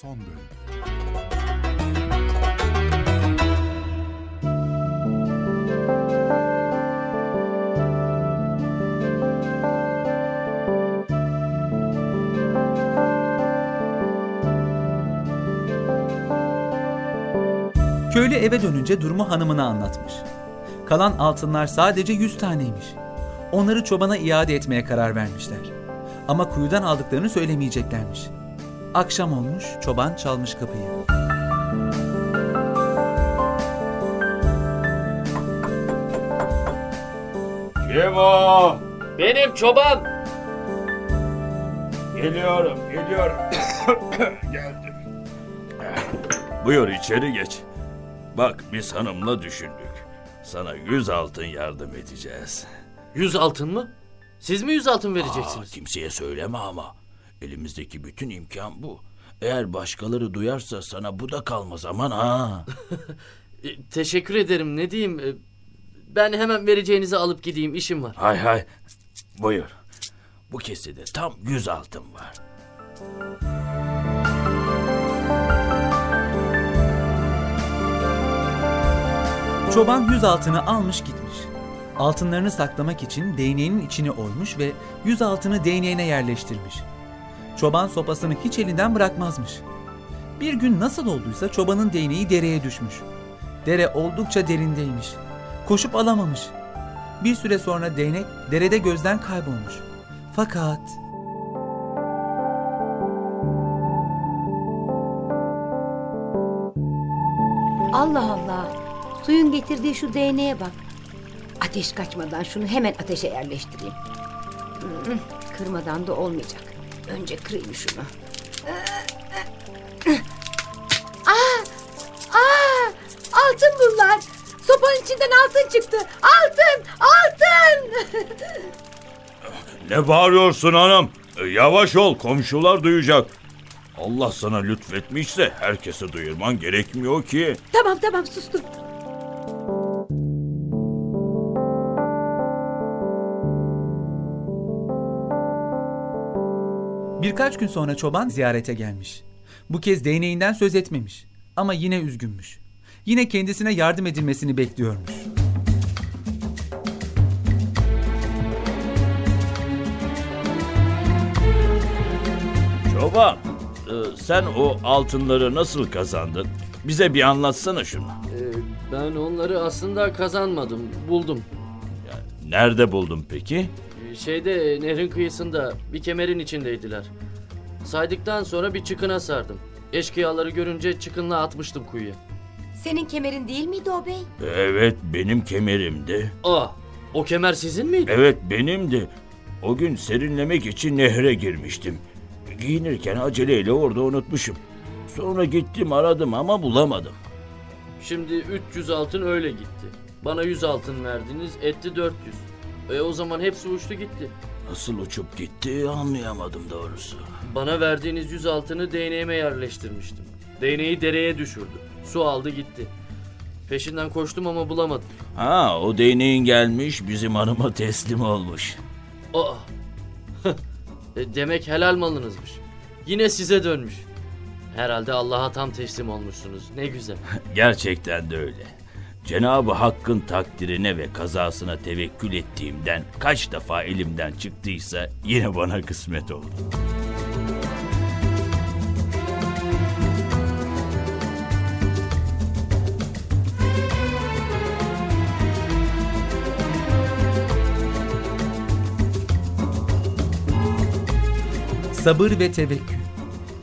son bölüm. Köylü eve dönünce durumu hanımına anlatmış. Kalan altınlar sadece 100 taneymiş. Onları çobana iade etmeye karar vermişler. Ama kuyudan aldıklarını söylemeyeceklermiş. Akşam olmuş, çoban çalmış kapıyı. Kim o? Benim çoban. Geliyorum, geliyorum. Geldim. Buyur içeri geç. Bak biz hanımla düşündük. Sana yüz altın yardım edeceğiz. Yüz altın mı? Siz mi yüz altın Aa, vereceksiniz? kimseye söyleme ama. Elimizdeki bütün imkan bu. Eğer başkaları duyarsa sana bu da kalmaz aman ha. E, teşekkür ederim. Ne diyeyim? E, ben hemen vereceğinizi alıp gideyim. işim var. hay hay. Buyur. Bu kesede tam yüz altın var. Çoban yüz altını almış gitmiş. Altınlarını saklamak için değneğinin içini oymuş ve yüz altını değneğine yerleştirmiş. Çoban sopasını hiç elinden bırakmazmış. Bir gün nasıl olduysa çobanın değneği dereye düşmüş. Dere oldukça derindeymiş. Koşup alamamış. Bir süre sonra değnek derede gözden kaybolmuş. Fakat Allah Allah. Suyun getirdiği şu değneğe bak. Ateş kaçmadan şunu hemen ateşe yerleştireyim. Hmm, Kırmadan da olmayacak. Önce kırayım şunu. Aa! Aa! Altın bunlar. Sopanın içinden altın çıktı. Altın! Altın! Ne bağırıyorsun hanım? E, Yavaş ol komşular duyacak. Allah sana lütfetmişse herkese duyurman gerekmiyor ki. tamam tamam sustum. Birkaç gün sonra çoban ziyarete gelmiş. Bu kez değneğinden söz etmemiş ama yine üzgünmüş. Yine kendisine yardım edilmesini bekliyormuş. Çoban, e, sen o altınları nasıl kazandın? Bize bir anlatsana şunu. E, ben onları aslında kazanmadım. Buldum. Nerede buldun peki? Şeyde nehrin kıyısında bir kemerin içindeydiler. Saydıktan sonra bir çıkına sardım. Eşkıyaları görünce çıkınla atmıştım kuyuya. Senin kemerin değil miydi o bey? Evet, benim kemerimdi. Aa, o kemer sizin miydi? Evet, benimdi. O gün serinlemek için nehre girmiştim. Giyinirken aceleyle orada unutmuşum. Sonra gittim aradım ama bulamadım. Şimdi 300 altın öyle gitti. Bana 100 altın verdiniz, etti 400. E o zaman hepsi uçtu gitti. Nasıl uçup gitti anlayamadım doğrusu. Bana verdiğiniz 100 altını değneğime yerleştirmiştim. Değneği dereye düşürdü. Su aldı gitti. Peşinden koştum ama bulamadım. Ha, o değneğin gelmiş bizim hanıma teslim olmuş. Aa. E, Demek helal malınızmış. Yine size dönmüş. Herhalde Allah'a tam teslim olmuşsunuz. Ne güzel. Gerçekten de öyle. Cenabı Hakk'ın takdirine ve kazasına tevekkül ettiğimden kaç defa elimden çıktıysa yine bana kısmet oldu. Sabır ve tevekkül.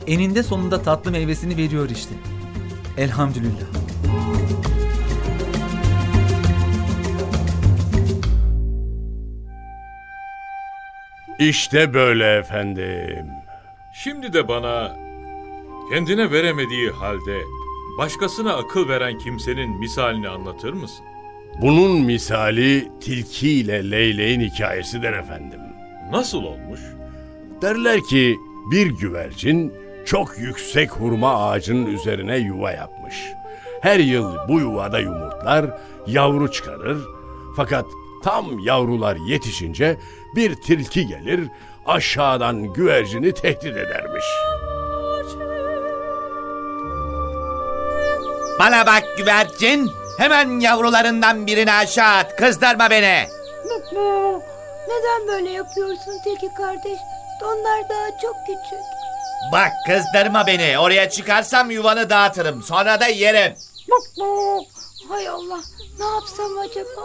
Eninde sonunda tatlı meyvesini veriyor işte. Elhamdülillah. İşte böyle efendim. Şimdi de bana kendine veremediği halde başkasına akıl veren kimsenin misalini anlatır mısın? Bunun misali tilki ile leyleğin hikayesidir efendim. Nasıl olmuş? Derler ki bir güvercin çok yüksek hurma ağacının üzerine yuva yapmış. Her yıl bu yuvada yumurtlar, yavru çıkarır. Fakat tam yavrular yetişince bir tilki gelir, aşağıdan güvercini tehdit edermiş. Bana bak güvercin. Hemen yavrularından birini aşağı at. Kızdırma beni. Neden böyle yapıyorsun Tilki kardeş? Onlar daha çok küçük. Bak kızdırma beni. Oraya çıkarsam yuvanı dağıtırım. Sonra da yerim. Hay Allah ne yapsam acaba?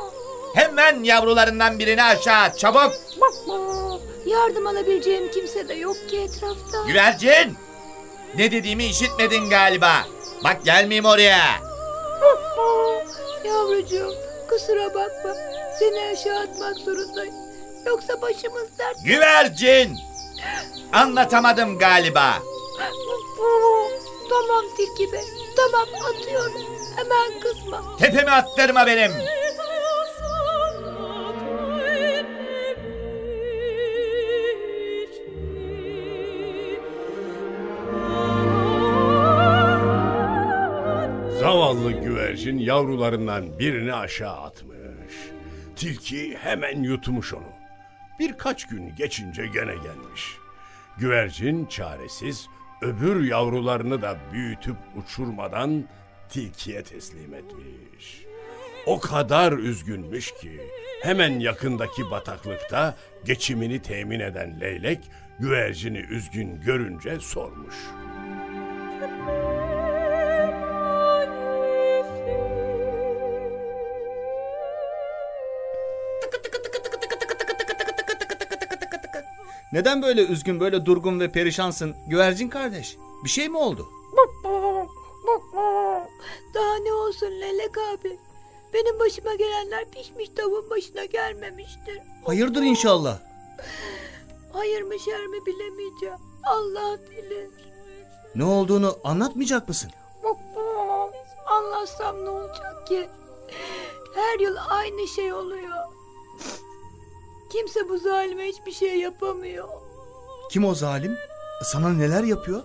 Hemen yavrularından birini aşağı. Çabuk. Yardım alabileceğim kimse de yok ki etrafta. Güvercin. Ne dediğimi işitmedin galiba. Bak gelmeyeyim oraya. Yavrucuğum kusura bakma. Seni aşağı atmak zorundayım. Yoksa başımız dert. Güvercin. Anlatamadım galiba. Tamam Tilki Bey. Tamam atıyorum. Hemen kızma. Tepemi attırma benim. Güvercin yavrularından birini aşağı atmış. Tilki hemen yutmuş onu. Birkaç gün geçince gene gelmiş. Güvercin çaresiz öbür yavrularını da büyütüp uçurmadan tilkiye teslim etmiş. O kadar üzgünmüş ki hemen yakındaki bataklıkta geçimini temin eden leylek güvercini üzgün görünce sormuş. Neden böyle üzgün, böyle durgun ve perişansın güvercin kardeş? Bir şey mi oldu? Daha ne olsun Lelek abi. Benim başıma gelenler pişmiş tavuğun başına gelmemiştir. Hayırdır inşallah. Hayır mı şer mi bilemeyeceğim. Allah bilir. Ne olduğunu anlatmayacak mısın? Anlatsam ne olacak ki? Her yıl aynı şey oluyor. Kimse bu zalime hiçbir şey yapamıyor. Kim o zalim? Sana neler yapıyor?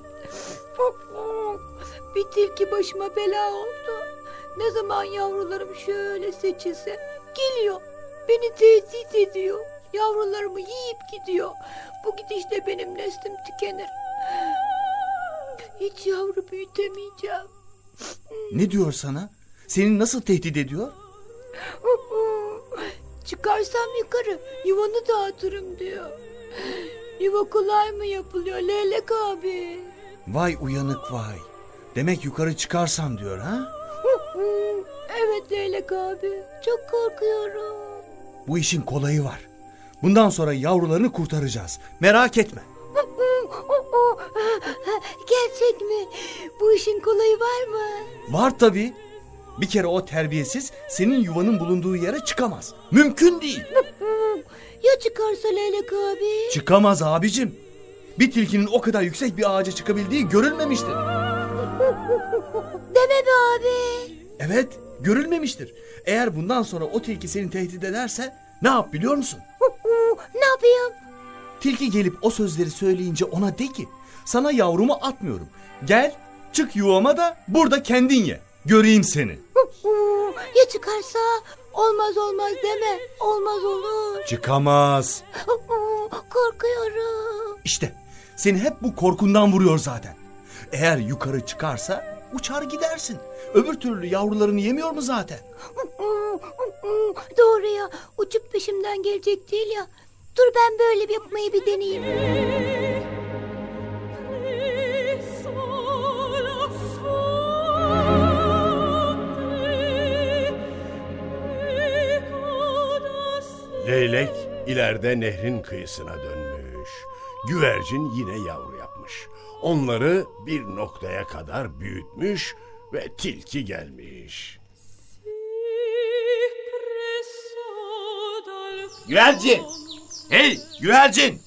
Bir tilki başıma bela oldu. Ne zaman yavrularım şöyle seçilse geliyor. Beni tehdit ediyor. Yavrularımı yiyip gidiyor. Bu gidişle benim neslim tükenir. Hiç yavru büyütemeyeceğim. Ne diyor sana? Seni nasıl tehdit ediyor? Çıkarsam yukarı yuvanı dağıtırım diyor. Yuva kolay mı yapılıyor Leylek abi? Vay uyanık vay. Demek yukarı çıkarsam diyor ha? Evet Leylek abi çok korkuyorum. Bu işin kolayı var. Bundan sonra yavrularını kurtaracağız. Merak etme. Gerçek mi? Bu işin kolayı var mı? Var tabii. Bir kere o terbiyesiz senin yuvanın bulunduğu yere çıkamaz. Mümkün değil. Ya çıkarsa Leylek abi? Çıkamaz abicim. Bir tilkinin o kadar yüksek bir ağaca çıkabildiği görülmemiştir. Deme be abi. Evet, görülmemiştir. Eğer bundan sonra o tilki seni tehdit ederse ne yap biliyor musun? ne yapayım? Tilki gelip o sözleri söyleyince ona de ki sana yavrumu atmıyorum. Gel çık yuvama da burada kendin ye. Göreyim seni. Ya çıkarsa? Olmaz olmaz deme. Olmaz olur. Çıkamaz. Korkuyorum. İşte seni hep bu korkundan vuruyor zaten. Eğer yukarı çıkarsa uçar gidersin. Öbür türlü yavrularını yemiyor mu zaten? Doğru ya. Uçup peşimden gelecek değil ya. Dur ben böyle bir yapmayı bir deneyeyim. Leylek ileride nehrin kıyısına dönmüş. Güvercin yine yavru yapmış. Onları bir noktaya kadar büyütmüş ve tilki gelmiş. Güvercin. Hey güvercin.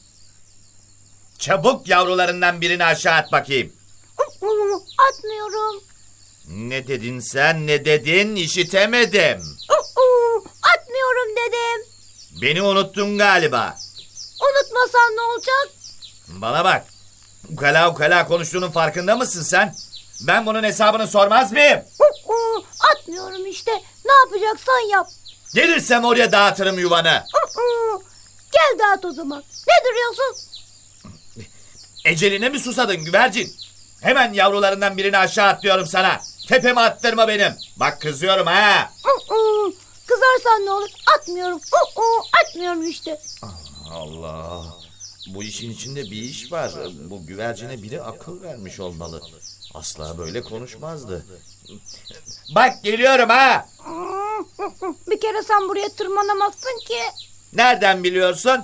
Çabuk yavrularından birini aşağı at bakayım. Atmıyorum. Ne dedin sen ne dedin işitemedim. Beni unuttun galiba. Unutmasan ne olacak? Bana bak. Ukala ukala konuştuğunun farkında mısın sen? Ben bunun hesabını sormaz mıyım? Atmıyorum işte. Ne yapacaksan yap. Gelirsem oraya dağıtırım yuvanı. Gel dağıt o zaman. Ne duruyorsun? Eceline mi susadın güvercin? Hemen yavrularından birini aşağı at diyorum sana. Tepeme attırma benim. Bak kızıyorum ha. Kızarsan ne olur? Atmıyorum. Aa, atmıyorum işte. Allah. Bu işin içinde bir iş var. Bu güvercine biri akıl vermiş olmalı. Asla böyle konuşmazdı. Bak geliyorum ha. Bir kere sen buraya tırmanamazsın ki. Nereden biliyorsun?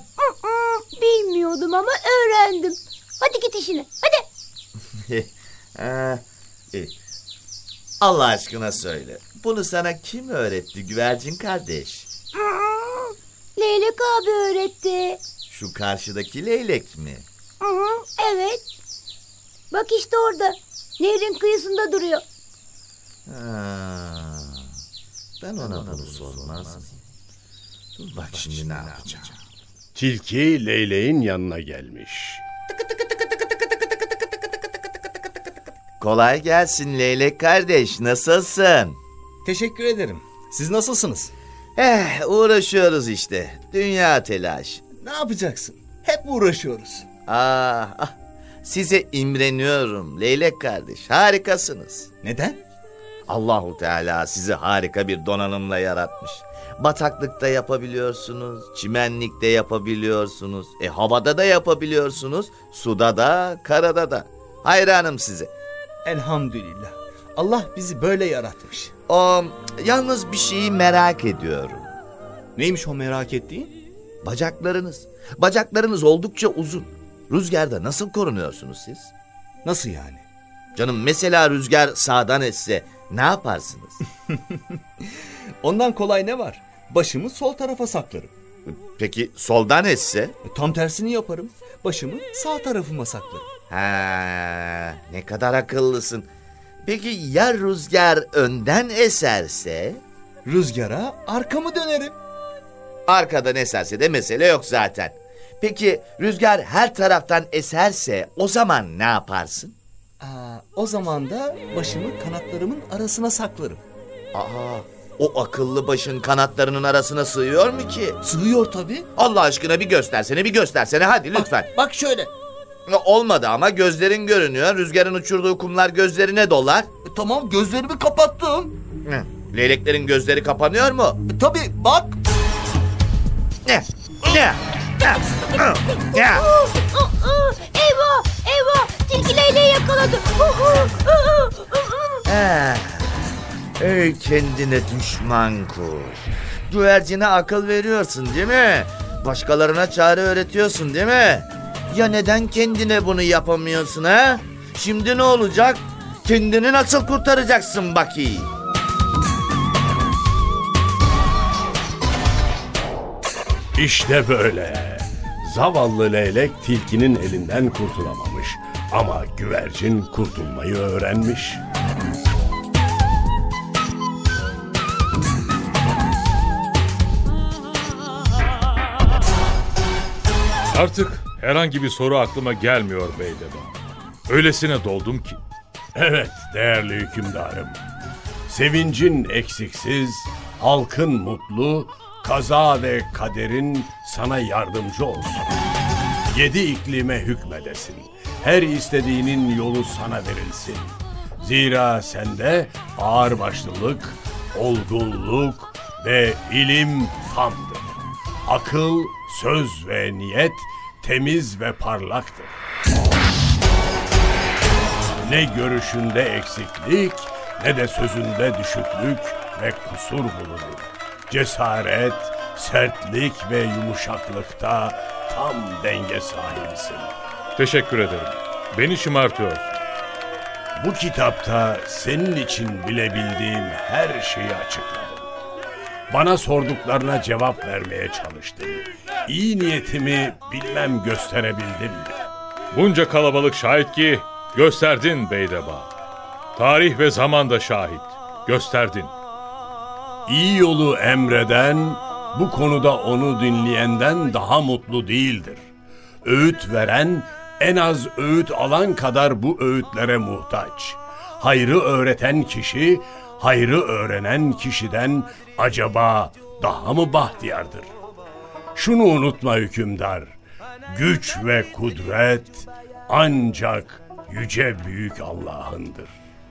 Bilmiyordum ama öğrendim. Hadi git işine. Hadi. Ha, iyi. Allah aşkına söyle. Bunu sana kim öğretti güvercin kardeş? Aa, Leylek abi öğretti. Şu karşıdaki leylek mi? Aa, Evet. Bak işte orada. Nehrin kıyısında duruyor. Ha, ben ona bunu sormaz mıyım? Dur bak şimdi ne yapacağım. Tilki leyleğin yanına gelmiş. Kolay gelsin leylek kardeş. Nasılsın? Teşekkür ederim. Siz nasılsınız? Eh uğraşıyoruz işte. Dünya telaş. Ne yapacaksın? Hep uğraşıyoruz. Ah, ah. Size imreniyorum leylek kardeş. Harikasınız. Neden? Allahu Teala sizi harika bir donanımla yaratmış. Bataklıkta yapabiliyorsunuz, çimenlikte yapabiliyorsunuz, e havada da yapabiliyorsunuz, suda da, karada da. Hayranım size. Elhamdülillah. Allah bizi böyle yaratmış. O yalnız bir şeyi merak ediyorum. Neymiş o merak ettiğin? Bacaklarınız. Bacaklarınız oldukça uzun. Rüzgarda nasıl korunuyorsunuz siz? Nasıl yani? Canım mesela rüzgar sağdan esse ne yaparsınız? Ondan kolay ne var? Başımı sol tarafa saklarım. Peki soldan esse? E, Tam tersini yaparım. Başımı sağ tarafıma saklarım. Ha, ne kadar akıllısın. Peki ya rüzgar önden eserse? Rüzgara arkamı dönerim. Arkadan eserse de mesele yok zaten. Peki rüzgar her taraftan eserse o zaman ne yaparsın? Aa, o zaman da başımı kanatlarımın arasına saklarım. Aa, o akıllı başın kanatlarının arasına sığıyor mu ki? Sığıyor tabii. Allah aşkına bir göstersene bir göstersene hadi lütfen. Bak şöyle. Olmadı ama gözlerin görünüyor. Rüzgarın uçurduğu kumlar gözlerine dolar. E, tamam gözlerimi kapattım. Hı, Leyleklerin gözleri kapanıyor mu? E, tabii bak. Ne? Ne? Ne? Ne? Eyvah! Eyvah! Tilki leyleği yakaladı. Eh, Ey kendine düşman kuş. Güvercine akıl veriyorsun değil mi? Başkalarına çare öğretiyorsun değil mi? Ya neden kendine bunu yapamıyorsun ha? Şimdi ne olacak? Kendini nasıl kurtaracaksın bakayım? İşte böyle. Zavallı leylek tilkinin elinden kurtulamamış. Ama güvercin kurtulmayı öğrenmiş. Artık herhangi bir soru aklıma gelmiyor Beydeba. Öylesine doldum ki. Evet değerli hükümdarım. Sevincin eksiksiz, halkın mutlu, kaza ve kaderin sana yardımcı olsun. Yedi iklime hükmedesin. Her istediğinin yolu sana verilsin. Zira sende ağırbaşlılık, olgunluk ve ilim tamdır. Akıl, söz ve niyet temiz ve parlaktır. Ne görüşünde eksiklik ne de sözünde düşüklük ve kusur bulunur. Cesaret, sertlik ve yumuşaklıkta tam denge sahibisin. Teşekkür ederim. Beni şımartıyorsun. Bu kitapta senin için bilebildiğim her şeyi açıkladım. Bana sorduklarına cevap vermeye çalıştım. İyi niyetimi bilmem gösterebildim mi? Bunca kalabalık şahit ki gösterdin Beydeba. Tarih ve zaman da şahit. Gösterdin. İyi yolu emreden bu konuda onu dinleyenden daha mutlu değildir. Öğüt veren en az öğüt alan kadar bu öğütlere muhtaç. Hayrı öğreten kişi, hayrı öğrenen kişiden acaba daha mı bahtiyardır? Şunu unutma hükümdar. Güç ve kudret ancak yüce büyük Allah'ındır.